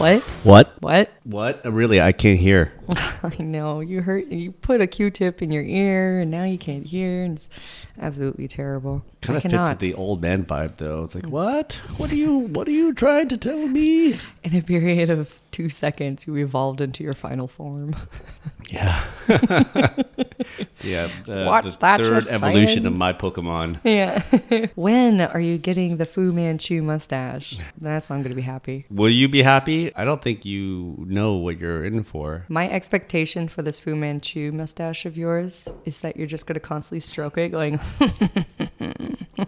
What? What? What? What? Uh, Really, I can't hear. I know you hurt. You put a Q-tip in your ear, and now you can't hear, and it's absolutely terrible. Kind of fits with the old man vibe, though. It's like, what? What are you? What are you trying to tell me? In a period of two seconds, you evolved into your final form. Yeah. yeah. The, What's the that third evolution saying? of my Pokemon. yeah. when are you getting the Fu Manchu mustache? That's when I'm gonna be happy. Will you be happy? I don't think you know what you're in for. My expectation for this Fu Manchu mustache of yours is that you're just gonna constantly stroke it, going,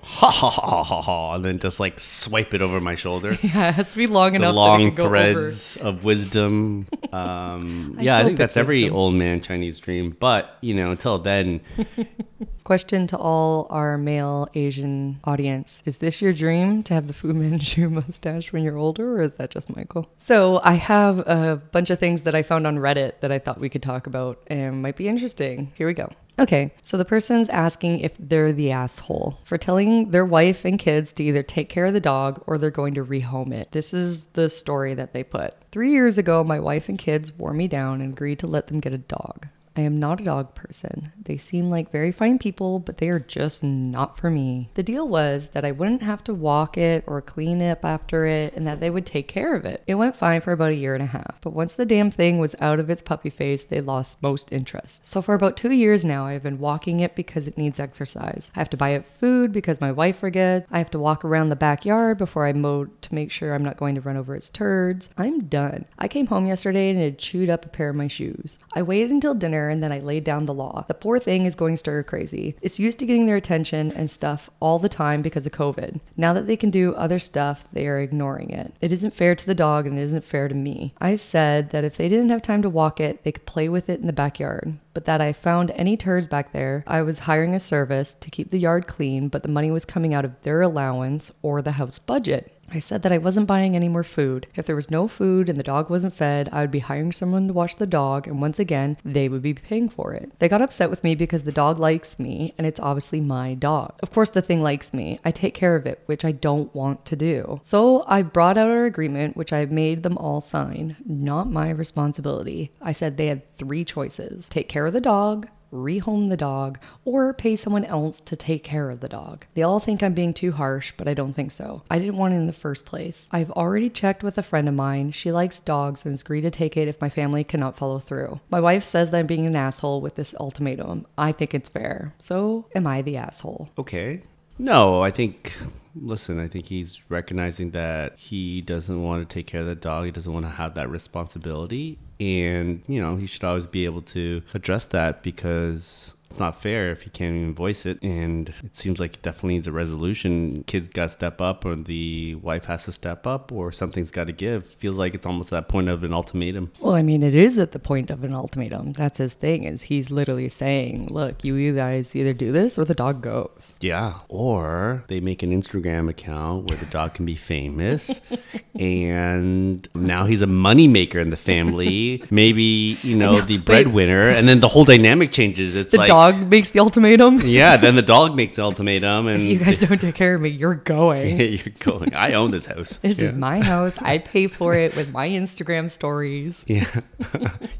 Ha ha ha ha ha, and then just like swipe it over my shoulder. "Yeah, it has to be long the enough." long can go over. threads of wisdom. Um, I yeah, I think that's every wisdom. old man Chinese dream. But you know, until then, Question to all our male Asian audience Is this your dream to have the Fu Manchu mustache when you're older, or is that just Michael? So, I have a bunch of things that I found on Reddit that I thought we could talk about and might be interesting. Here we go. Okay, so the person's asking if they're the asshole for telling their wife and kids to either take care of the dog or they're going to rehome it. This is the story that they put. Three years ago, my wife and kids wore me down and agreed to let them get a dog. I am not a dog person. They seem like very fine people, but they are just not for me. The deal was that I wouldn't have to walk it or clean up after it and that they would take care of it. It went fine for about a year and a half, but once the damn thing was out of its puppy face, they lost most interest. So for about two years now, I've been walking it because it needs exercise. I have to buy it food because my wife forgets. I have to walk around the backyard before I mow to make sure I'm not going to run over its turds. I'm done. I came home yesterday and it chewed up a pair of my shoes. I waited until dinner and then I laid down the law. The poor thing is going stir crazy. It's used to getting their attention and stuff all the time because of COVID. Now that they can do other stuff, they are ignoring it. It isn't fair to the dog and it isn't fair to me. I said that if they didn't have time to walk it, they could play with it in the backyard. But that I found any turds back there, I was hiring a service to keep the yard clean, but the money was coming out of their allowance or the house budget. I said that I wasn't buying any more food. If there was no food and the dog wasn't fed, I would be hiring someone to watch the dog, and once again, they would be paying for it. They got upset with me because the dog likes me, and it's obviously my dog. Of course, the thing likes me. I take care of it, which I don't want to do. So I brought out our agreement, which I made them all sign. Not my responsibility. I said they had three choices take care of the dog, rehome the dog, or pay someone else to take care of the dog. They all think I'm being too harsh, but I don't think so. I didn't want it in the first place. I've already checked with a friend of mine. She likes dogs and is agreed to take it if my family cannot follow through. My wife says that I'm being an asshole with this ultimatum. I think it's fair. So, am I the asshole? okay. No, I think. Listen, I think he's recognizing that he doesn't want to take care of the dog. He doesn't want to have that responsibility, and you know he should always be able to address that because it's not fair if he can't even voice it. And it seems like it definitely needs a resolution. Kids got to step up, or the wife has to step up, or something's got to give. Feels like it's almost that point of an ultimatum. Well, I mean, it is at the point of an ultimatum. That's his thing. Is he's literally saying, "Look, you guys either do this or the dog goes." Yeah. Or they make an Instagram account where the dog can be famous. and now he's a moneymaker in the family. Maybe, you know, the breadwinner. And then the whole dynamic changes. It's The like, dog makes the ultimatum. yeah, then the dog makes the ultimatum. And If you guys don't take care of me, you're going. you're going, I own this house. This yeah. is my house. I pay for it with my Instagram stories. yeah.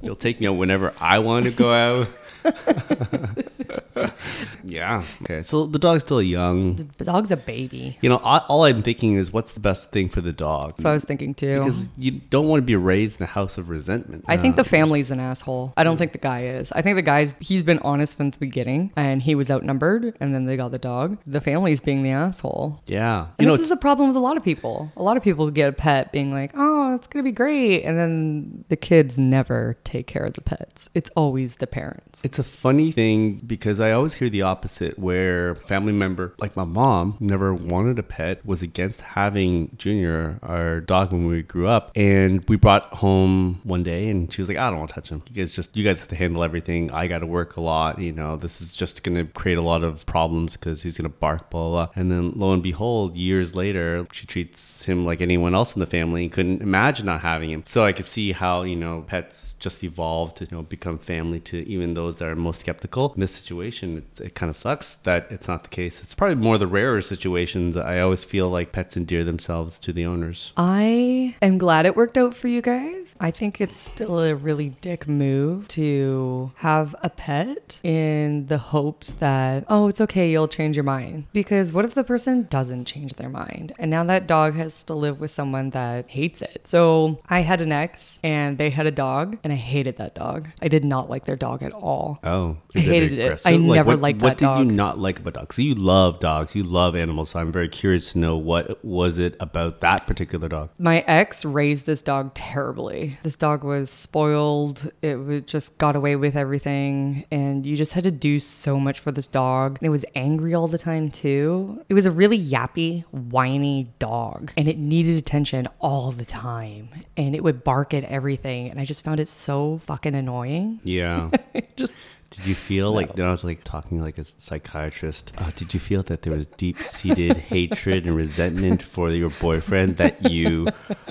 You'll take me out whenever I want to go out. yeah. Okay. So the dog's still young. The dog's a baby. You know, all all I'm thinking is what's the best thing for the dog? So I was thinking too. Because you don't want to be raised in a house of resentment. I think the family's an asshole. I don't think the guy is. I think the guy's he's been honest from the beginning and he was outnumbered and then they got the dog. The family's being the asshole. yeah. And You this it's, is a problem with a lot of people. A lot of people get a pet being like, oh, it's going to be great. And then the kids never take care of the pets. It's always the parents. it's a funny thing because I always hear the opposite where family member, like my mom, never wanted a pet, was against having Junior, our dog, when we grew up. And we brought home one day and she was like, I don't want to touch him. You guys just, you guys have to handle everything. I got to work a lot. You know, this is just going to create a lot of problems because he's going to bark, blah, blah, blah. And then lo and behold, years later, she treats him like anyone else in the family and couldn't imagine not having him. So I could see how, you know, pets just evolved to, you know, become family to even those that are most skeptical in this situation. Situation. It, it kind of sucks that it's not the case. It's probably more the rarer situations. I always feel like pets endear themselves to the owners. I am glad it worked out for you guys. I think it's still a really dick move to have a pet in the hopes that, oh, it's okay, you'll change your mind. Because what if the person doesn't change their mind? And now that dog has to live with someone that hates it. So I had an ex and they had a dog and I hated that dog. I did not like their dog at all. Oh, I hated it. I never what, liked What that did you not like about dogs? So you love dogs. You love animals. So I'm very curious to know what was it about that particular dog. My ex raised this dog terribly. This dog was spoiled. It just got away with everything. And you just had to do so much for this dog. And it was angry all the time, too. It was a really yappy, whiny dog. And it needed attention all the time. And it would bark at everything. And I just found it so fucking annoying. Yeah. Just Did you feel like when I was like talking like a psychiatrist? Uh, did you feel that there was deep seated hatred and resentment for your boyfriend that you,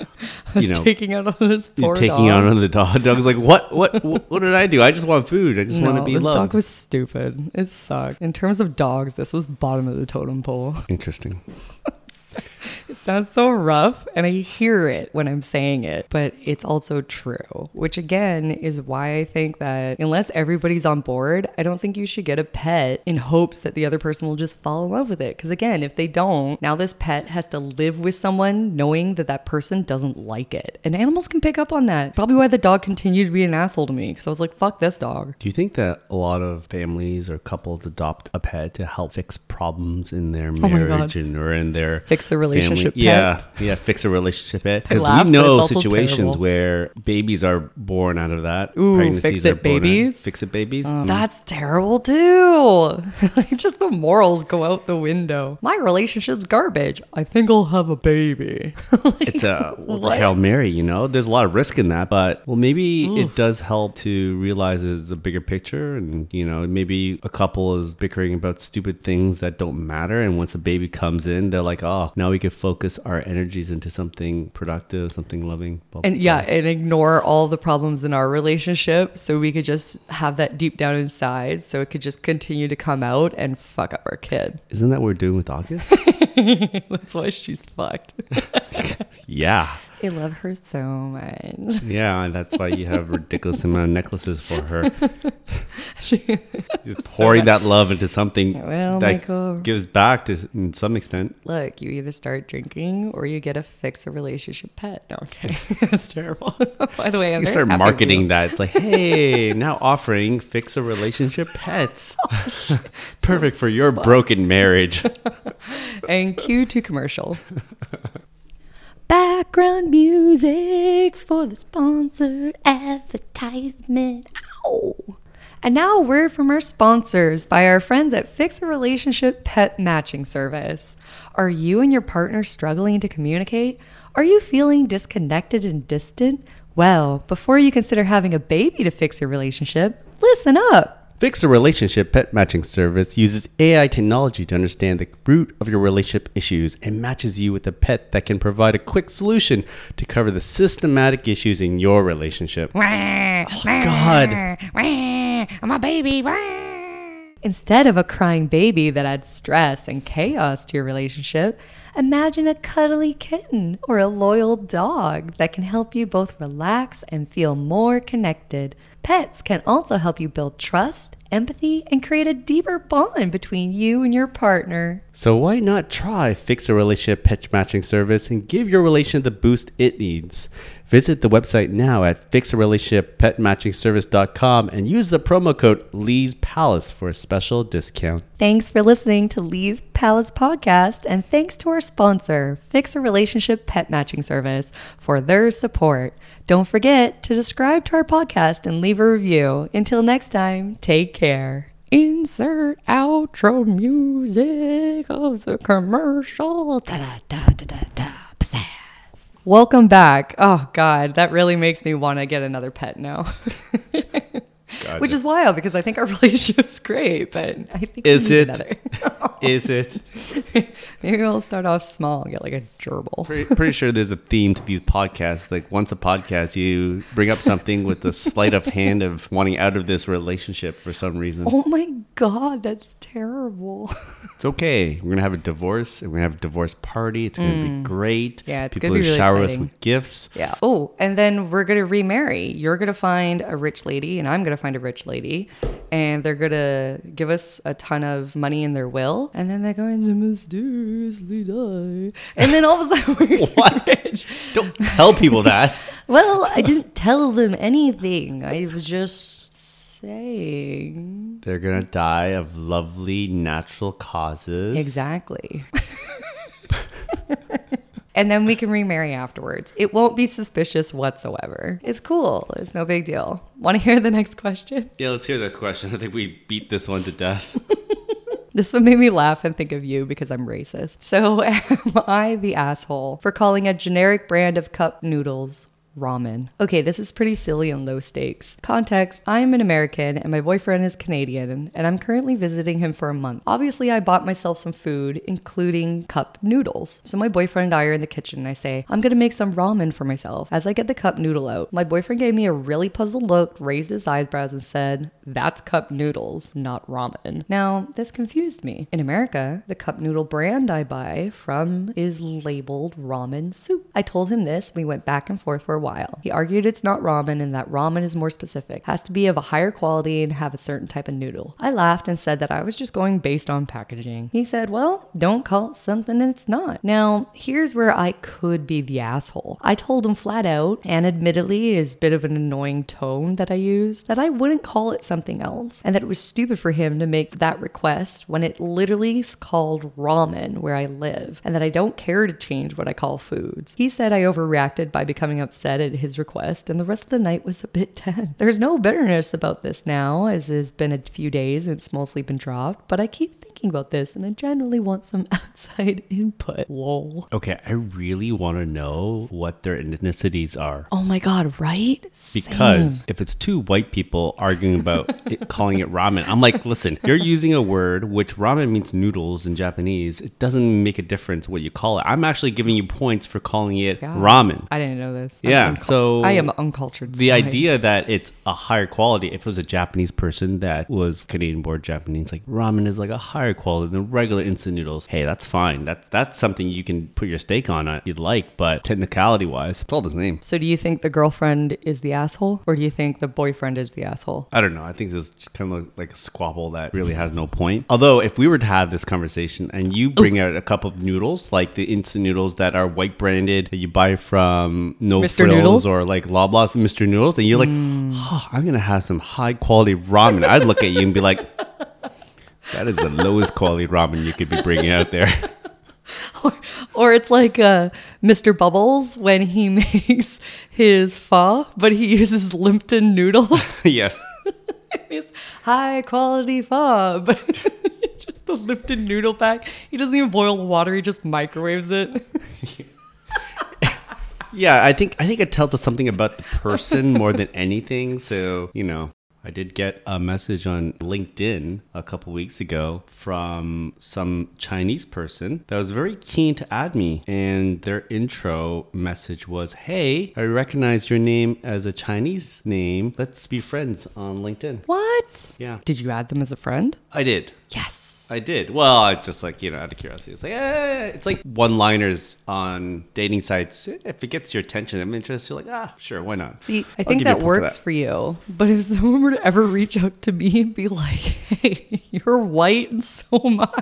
you know, taking out on this poor taking dog. out on the dog? Dog was like, what, what, what, what did I do? I just want food. I just want to No, be this loved. dog was stupid. It sucked. In terms of dogs, this was bottom of the totem pole. Interesting. It sounds so rough, and I hear it when I'm saying it, but it's also true, which again is why I think that unless everybody's on board, I don't think you should get a pet in hopes that the other person will just fall in love with it. Because again, if they don't, now this pet has to live with someone knowing that that person doesn't like it. And animals can pick up on that. Probably why the dog continued to be an asshole to me, because I was like, fuck this dog. Do you think that a lot of families or couples adopt a pet to help fix problems in their Oh marriage and or in their Fix the relationship pet? Yeah, yeah, fix a relationship pet. Because we know situations where babies are born out of that. Ooh, fix-it are born out- babies? Fix it babies. Oh, mm. That's terrible too. Like, Just the morals go out the window. My relationship's garbage. I think I'll have a baby. it's a it's a What? hail mary, you know. There's a lot of risk in that, but well, maybe it does help to realize there's a bigger picture, and you know, maybe a couple is bickering about stupid things that don't matter, and once a baby comes in, they're like, oh, now we can focus our energies into something productive, something loving. blah, blah, and yeah, and ignore all the problems in our relationship so we could just have that deep down inside so it could just continue to come out and fuck up our kid. Isn't that what we're doing with August? That's why she's fucked. yeah. I love her so much. Yeah, that's why you have ridiculous amount of necklaces for her. She- You're pouring that love into something Well, that Michael. gives back to in some extent. Look, you either start drinking or you get a fix a relationship pet. No, kidding. That's terrible. By the way, I'm You start marketing that. It's like, hey, now offering fix a relationship pets. Perfect for your broken marriage. And cue to commercial. Background music for the sponsored advertisement. Ow. And now a word from our sponsors by our friends at Fix a Relationship Pet Matching Service. Are you and your partner struggling to communicate? Are you feeling disconnected and distant? Well, before you consider having a baby to fix your relationship, listen up. Fix a Relationship Pet Matching Service uses AI technology to understand the root of your relationship issues and matches you with a pet that can provide a quick solution to cover the systematic issues in your relationship. Oh, God. I'm a baby. Instead of a crying baby that adds stress and chaos to your relationship, imagine a cuddly kitten or a loyal dog that can help you both relax and feel more connected. Pets can also help you build trust, empathy, and create a deeper bond between you and your partner. So why not try Fix a Relationship Pet Matching Service and give your relationship the boost it needs? Visit the website now at fixarelationship.petmatchingservice.com and use the promo code Li's Palace for a special discount. Thanks for listening to Li's Palace podcast, and thanks to our sponsor, Fix a Relationship Pet Matching Service, for their support. Don't forget to subscribe to our podcast and leave a review. Until next time, take care. Insert outro music of the commercial. Da-da-da-da-da-da. Pizzazz. Welcome back. Oh, God, that really makes me want to get another pet now. Which is wild because I think our relationship's great, but I think Is we need it? it? Maybe we'll start off small and get like a gerbil. Pretty, pretty sure there's a theme to these podcasts. Like once a podcast, you bring up something with the sleight of hand of wanting out of this relationship for some reason. Oh my god, that's terrible. It's okay. We're gonna have a divorce, and we're gonna have a divorce party. It's gonna be great. Mm. Yeah, it's people gonna be really shower exciting. us with gifts. yeah. Oh, and then we're gonna remarry. You're gonna find a rich lady, and I'm gonna find a rich lady, and they're gonna give us a ton of money in their will, and then they're going to mysteriously die, and then all of a sudden we're What? rich. Don't tell people that. Well, I didn't tell them anything. I was just saying. They're gonna die of lovely natural causes. Exactly. and then we can remarry afterwards. It won't be suspicious whatsoever. It's cool. It's no big deal. Want to hear the next question? Yeah, let's hear this question. I think we beat this one to death. This one made me laugh and think of you because I'm racist. So, am I the asshole for calling a generic brand of cup noodles ramen? Okay, this is pretty silly and low stakes. Context I'm an American and my boyfriend is Canadian, and I'm currently visiting him for a month. Obviously, I bought myself some food, including cup noodles. So, my boyfriend and I are in the kitchen, and I say, I'm gonna make some ramen for myself. As I get the cup noodle out, my boyfriend gave me a really puzzled look, raised his eyebrows, and said, That's cup noodles, not ramen. Now, this confused me. In America, the cup noodle brand I buy from is labeled ramen soup. I told him this. We went back and forth for a while. He argued it's not ramen and that ramen is more specific, has to be of a higher quality and have a certain type of noodle. I laughed and said that I was just going based on packaging. He said, Well, don't call it something it's not. Now, here's where I could be the asshole. I told him flat out, and admittedly, is a bit of an annoying tone that I used, that I wouldn't call it something else, and that it was stupid for him to make that request when it literally is called ramen where I live, and that I don't care to change what I call foods. He said I overreacted by becoming upset at his request, and the rest of the night was a bit tense. There's no bitterness about this now, as it's been a few days and it's mostly been dropped, but I keep thinking about this and I generally want some outside input. Lol. Okay, I really want to know what their ethnicities are. Oh my god, right? Because Same. if it's two white people arguing about it, calling it ramen, I'm like, listen, you're using a word which ramen means noodles in Japanese. It doesn't make a difference what you call it. I'm actually giving you points for calling it ramen. I didn't know this. I'm Yeah, so I am uncultured. The idea that it's a higher quality, if it was a Japanese person that was Canadian born Japanese, like ramen is like a higher quality than regular instant noodles. Hey, that's fine. That's that's something you can put your stake on uh, if you'd like, but technicality wise, it's all the same. So do you think the girlfriend is the asshole, or do you think the boyfriend is the asshole? I don't know. I think this is kind of like a squabble that really has no point. Although, if we were to have this conversation and you bring out a cup of noodles, like the instant noodles that are white branded that you buy from No Mr. Frills Noodles? or like Loblaws Mr. Noodles, and you're like, oh, I'm gonna have some high quality ramen. I'd look at you and be like, that is the lowest quality ramen you could be bringing out there. Or, or it's like uh, Mr. Bubbles when he makes his pho, but he uses Lipton noodles. yes. it's high quality pho, but it's just the Lipton noodle pack. He doesn't even boil the water; he just microwaves it. Yeah, I think I think it tells us something about the person more than anything. So you know, I did get a message on LinkedIn a couple weeks ago from some Chinese person that was very keen to add me, and their intro message was, "Hey, I recognize your name as a Chinese name. Let's be friends on LinkedIn." What? Yeah, Did you add them as a friend? I did. Yes. I did. Well, I just like, you know, out of curiosity. It's like, eh, it's like one liners on dating sites. If it gets your attention, I'm interested. You're like, ah, sure, why not? See, I I'll think give you a that for works that. for you. But if someone were to ever reach out to me and be like, "Hey, you're white and so am I," want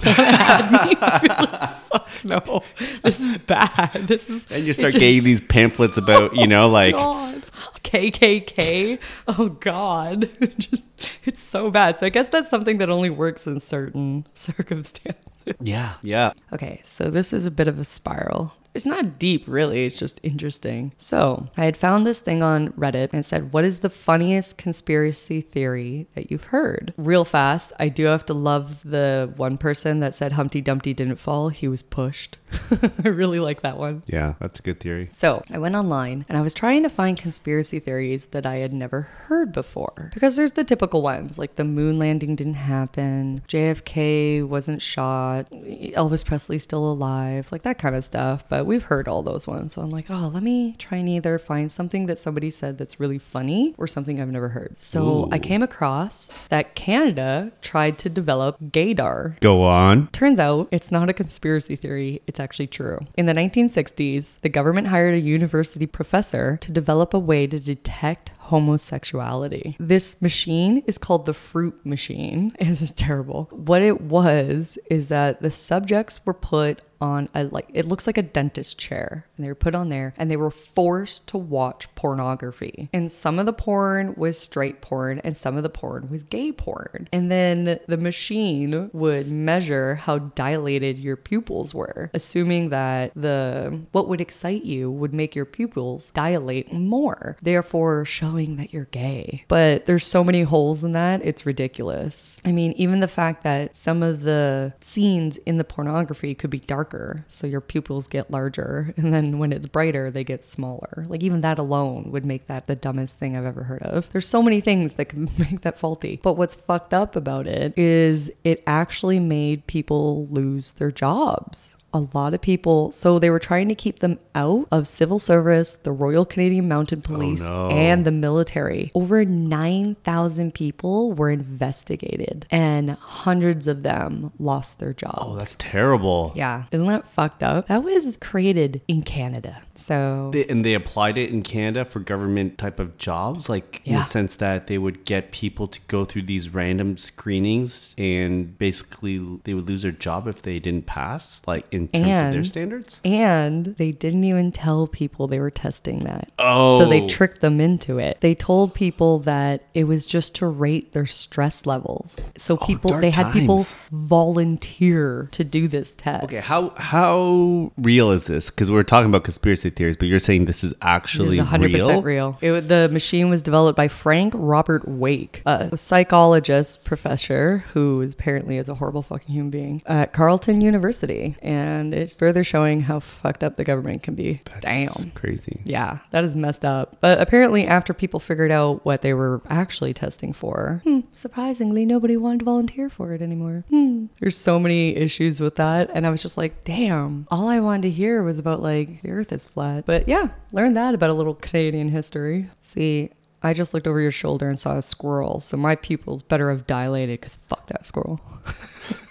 to add me? I'd be like, Fuck no, this is bad. This is. And you start just- getting these pamphlets about, you know, like, God. KKK. Oh God, just it's so bad. So I guess that's something that only works in certain circumstances. yeah, yeah. Okay, so this is a bit of a spiral. It's not deep, really. It's just interesting. So, I had found this thing on Reddit and it said, What is the funniest conspiracy theory that you've heard? Real fast, I do have to love the one person that said Humpty Dumpty didn't fall, he was pushed. I really like that one. Yeah, that's a good theory. So I went online and I was trying to find conspiracy theories that I had never heard before. Because there's the typical ones like the moon landing didn't happen, JFK wasn't shot, Elvis Presley's still alive, like that kind of stuff. But but we've heard all those ones. So I'm like, oh, let me try and either find something that somebody said that's really funny or something I've never heard. So I came across that Canada tried to develop gaydar. Go on. Turns out it's not a conspiracy theory, it's actually true. In the 1960s, the government hired a university professor to develop a way to detect homosexuality. This machine is called the fruit machine. This is terrible. What it was is that the subjects were put on a like it looks like a dentist chair and they were put on there and they were forced to watch pornography and some of the porn was straight porn and some of the porn was gay porn and then the machine would measure how dilated your pupils were assuming that the what would excite you would make your pupils dilate more therefore showing that you're gay. But there's so many holes in that it's ridiculous. I mean even the fact that some of the scenes in the pornography could be darker so your pupils get larger and then when it's brighter they get smaller. Like even that alone would make that the dumbest thing i've ever heard of. There's so many things that can make that faulty. But what's fucked up about it is it actually made people lose their jobs a lot of people so they were trying to keep them out of civil service the royal canadian mounted oh, police no. and the military over 9000 people were investigated and hundreds of them lost their jobs Oh, that's terrible. yeah isn't that fucked up that was created in canada so They, and they applied it in Canada for government type of jobs, like in Yeah. the sense that they would get people to go through these random screenings, and basically they would lose their job if they didn't pass, like in terms of their standards. And they didn't even tell people they were testing that. Oh. So they oh. tricked them into it. They told people that it was just to rate their stress levels. So oh, people, Oh, they had people volunteer to do this test. Okay, how how real is this? Because we're talking about conspiracy theories, but you're saying this is actually It is 100% real. real. It, the machine was developed by Frank Robert Wake, a psychologist professor who apparently is a horrible fucking human being at Carleton University. And it's further showing how fucked up the government can be. Damn. crazy. Yeah, that is messed up. But apparently, after people figured out what they were actually testing for, hmm, surprisingly, nobody wanted to volunteer for it anymore. Hmm. There's so many issues with that. And I was just like, damn, all I wanted to hear was about like the earth is flat. But yeah, learned that about a little Canadian history. See, I just looked over your shoulder and saw a squirrel, so my pupils better have dilated because fuck that squirrel.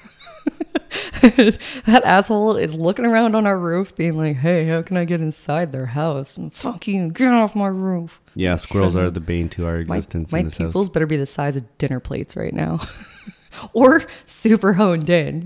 that asshole is looking around on our roof, being like, "Hey, how can I get inside their house?" And fuck you, get off my roof. Yeah, squirrels Shouldn't- are the bane to our existence my in this pupils house. better be the size of dinner plates right now, or super honed in.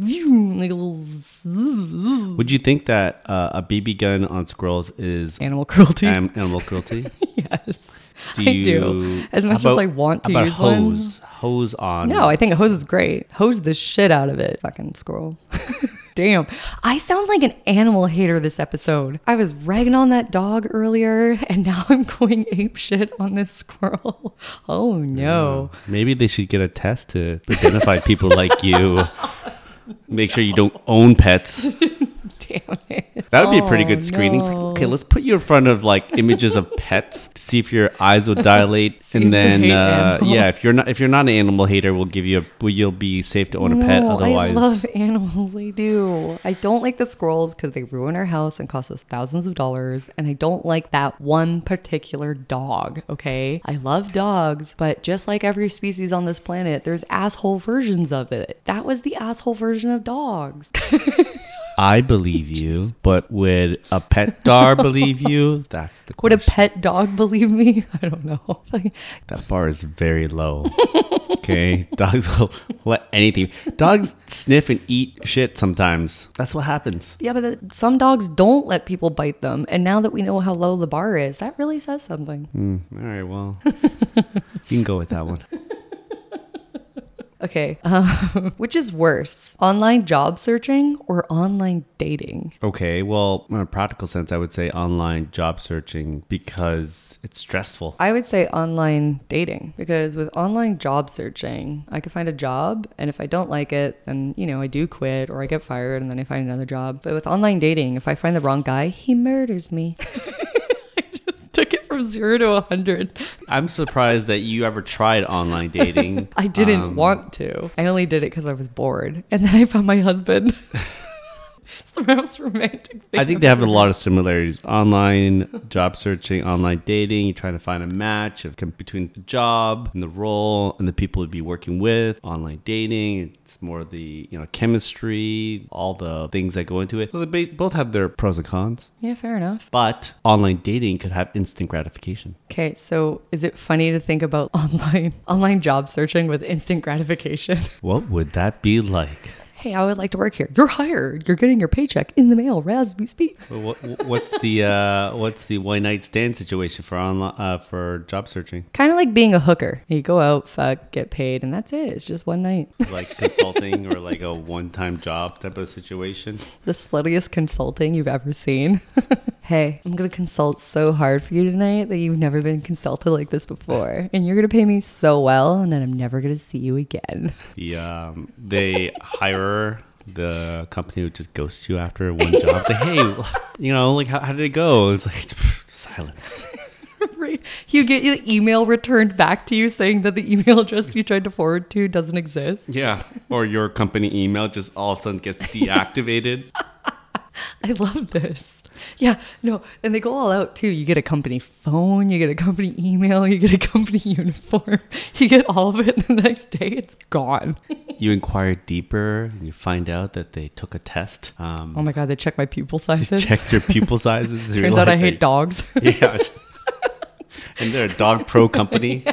Would you think that uh, a BB gun on squirrels is animal cruelty. am- animal cruelty? yes, Do I do. As much how as I want to about use one. hose, hose on. No, I think a hose is great. Hose the shit out of it. Fucking squirrel. Damn. I sound like an animal hater this episode. I was ragging on that dog earlier and now I'm going ape shit on this squirrel. Oh no. Maybe they should get a test to identify people like you. Make sure you don't own pets. Damn it. That would be a pretty Oh, good screening. It's like. Okay, let's put you in front of like images of pets to see if your eyes will dilate, and then uh, yeah, if you're not if you're not an animal hater, we'll give you a well, you'll be safe to own a pet. No, Otherwise, I love animals. I do. I don't like the squirrels because they ruin our house and cost us thousands of dollars. And I don't like that one particular dog. Okay. I love dogs, but just like every species on this planet, there's asshole versions of it. That was the asshole version of dogs. I believe you, but would a pet dog believe you? That's the question. Would a pet dog believe me? I don't know. That bar is very low. okay, dogs will let anything. Dogs sniff and eat shit sometimes. That's what happens. yeah, but the, some dogs don't let people bite them. And now that we know how low the bar is, that really says something. Mm, all right, well, you can go with that one. Okay. Um, which is worse, online job searching or online dating? Okay, well, in a practical sense, I would say online job searching because it's stressful. I would say online dating because with online job searching, I could find a job and if I don't like it, then, you know, I do quit or I get fired and then I find another job. But with online dating, if I find the wrong guy, he murders me. Took it from zero to a 100. I'm surprised that you ever tried online dating. I didn't Um, want to. I only did it because I was bored. And then I found my husband. It's the most romantic thing. I think I've they have a lot of similarities. Online job searching, online dating, you're trying to find a match of, between the job and the role and the people you'd be working with. Online dating, it's more the, you know, chemistry, all the things that go into it. So they both have their pros and cons. Yeah, fair enough. But online dating could have instant gratification. Okay, so is it funny to think about online online job searching with instant gratification? What would that be like? Hey, I would like to work here. You're hired. You're getting your paycheck in the mail as we speak. Well, what, what's the uh, what's the one night stand situation for online uh, for job searching? Kind of like being a hooker. You go out, fuck, get paid, and that's it. It's just one night. Like consulting or like a one time job type of situation? the sluttiest consulting you've ever seen. hey, I'm gonna consult so hard for you tonight that you've never been consulted like this before, and you're gonna pay me so well, and then I'm never gonna see you again. The um, they hire the company would just ghost you after one job. Say, hey, you know, like how, how did it go? It's like silence. right? You get your email returned back to you saying that the email address you tried to forward to doesn't exist. Yeah, or your company email just all of a sudden gets deactivated. I love this. Yeah, no, and they go all out too. You get a company phone, you get a company email, you get a company uniform, you get all of it, and the next day it's gone. You inquire deeper and you find out that they took a test. Um, Oh my god, they check my pupil sizes. checked your pupil sizes. Turns out I hate that- dogs. Yeah. and they're a dog pro company.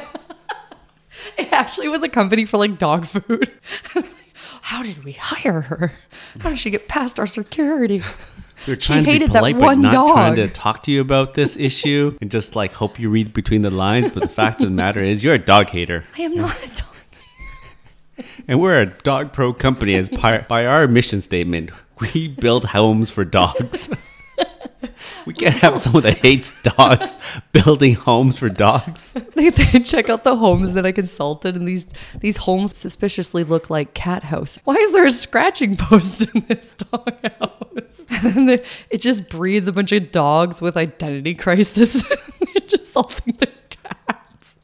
It actually was a company for like dog food. How did we hire her? How did she get past our security? They're trying to be hated that polite, but one dog. trying to talk to you about this issue and just like hope you read between the lines. But the fact of the matter is, you're a dog hater. I am not a dog. And we're a dog pro company as par- by our mission statement. We build homes for dogs. we can't have someone that hates dogs building homes for dogs. They, they check out the homes that I consulted, and these these homes suspiciously look like cat house. Why is there a scratching post in this dog house? And then the, it just breeds a bunch of dogs with identity crisis. they just all think they're cats.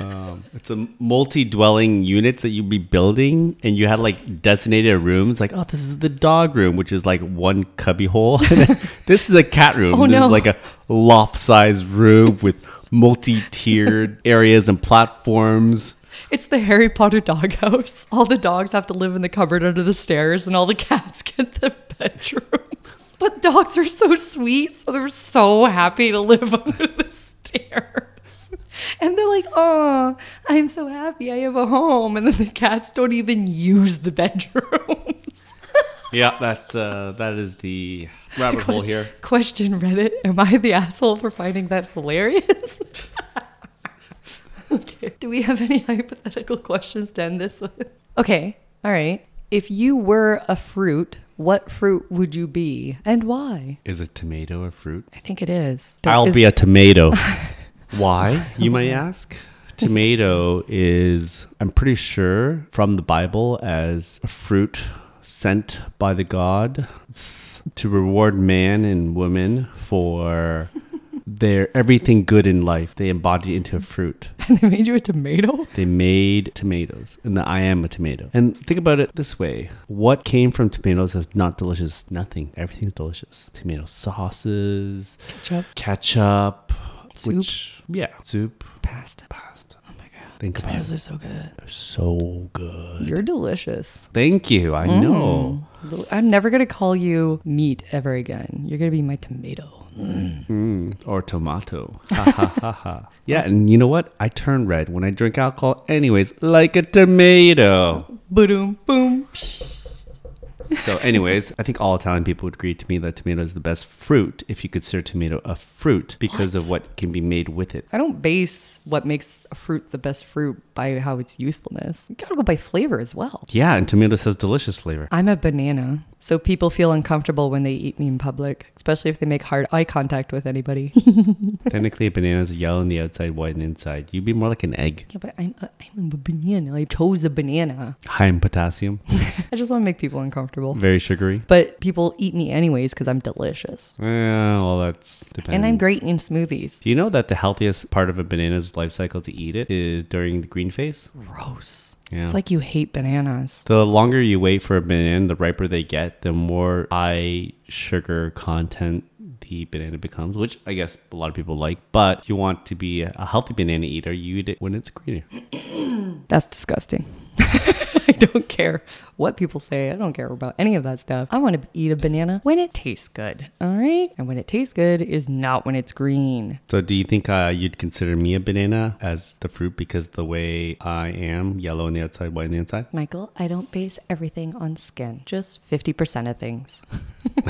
Um, it's a multi-dwelling units that you'd be building, and you had like designated rooms. Like, oh, this is the dog room, which is like one cubby hole. this is a cat room. Oh, this no. is like a loft-sized room with multi-tiered areas and platforms. It's the Harry Potter doghouse. All the dogs have to live in the cupboard under the stairs, and all the cats get the bedrooms. But dogs are so sweet, so they're so happy to live under the stairs. And they're like, oh, I'm so happy I have a home. And then the cats don't even use the bedrooms. Yeah, that uh, that is the rabbit hole here. Question Reddit Am I the asshole for finding that hilarious? okay. Do we have any hypothetical questions to end this with? Okay. All right. If you were a fruit, what fruit would you be and why? Is a tomato a fruit? I think it is. I'll Is- be a tomato. Why, you might ask? Tomato is, I'm pretty sure, from the Bible as a fruit sent by the God s- to reward man and woman for their everything good in life. They embodied into a fruit. And they made you a tomato? They made tomatoes, and the I am a tomato. And think about it this way: what came from tomatoes is not delicious? Nothing. Everything's delicious. Tomato sauces, Ketchup. ketchup, Soup. which yeah, soup, Pasta. pasta. Oh my god. Think Tomatoes are so good. They're so good. You're delicious. Thank you. I know. Mm. I'm never going to call you meat ever again. You're going to be my tomato. Mm, or tomato. Ha ha ha ha. Yeah, and you know what? I turn red when I drink alcohol, anyways, like a tomato. Boom, boom. So, anyways, I think all Italian people would agree to me that tomato is the best fruit if you consider tomato a fruit because of what can be made with it. I don't base what makes a fruit the best fruit by how its usefulness. You gotta go by flavor as well. Yeah, and tomato says delicious flavor. I'm a banana, so people feel uncomfortable when they eat me in public, especially if they make hard eye contact with anybody. Technically, a banana is yellow on the outside, white on the inside. You'd be more like an egg. yeah, but I'm a, I'm a banana. I chose a banana. High in potassium, I just want to make people uncomfortable. very sugary. But people eat me anyways because I'm delicious. Yeah, well, that's depends. And I'm great in smoothies. Do you know that the healthiest part of a banana's life cycle to eat it is during the green phase? Gross. Yeah. It's like you hate bananas. the longer you wait for a banana, the riper they get, the more high sugar content the banana becomes, which I guess a lot of people like. But if you want to be a healthy banana eater, you eat it when it's greener. That's disgusting. I don't care what people say. I don't care about any of that stuff. I want to eat a banana when it tastes good. All right? And when it tastes good is not when it's green. So, do you think uh, you'd consider me a banana as the fruit because the way I am, yellow on the outside, white on the inside? Michael, I don't base everything on skin, just 50% of things.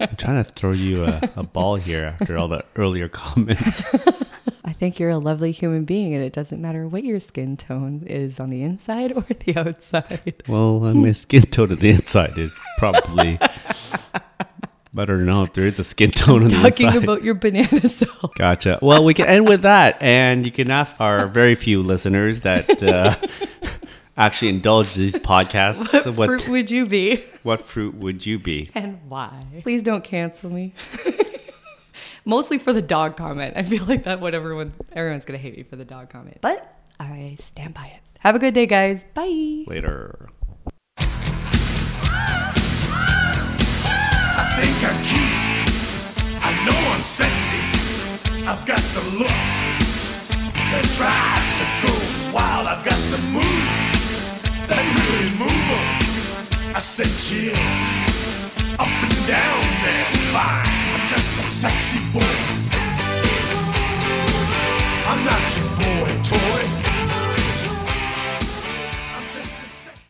I'm trying to throw you a, a ball here after all the earlier comments. I think you're a lovely human being, and it doesn't matter what your skin tone is on the inside or the outside. Well, uh, my skin tone on the inside is probably better to know if there is a skin tone on the Talking inside. about your banana cell. Gotcha. Well, we can end with that, and you can ask our very few listeners that uh, actually indulge these podcasts. What What fruit would you be? what fruit would you be? And why? Please don't cancel me. Mostly for the dog comment. I feel like that what everyone everyone's gonna hate me for the dog comment. But I stand by it. Have a good day, guys. Bye. Later. I think I'm cute. I know I'm sexy. I've got the looks that drives a go wild. I've got the moves that really move 'em. I said chill up and down their spine. Just a sexy boy. I'm not your boy toy.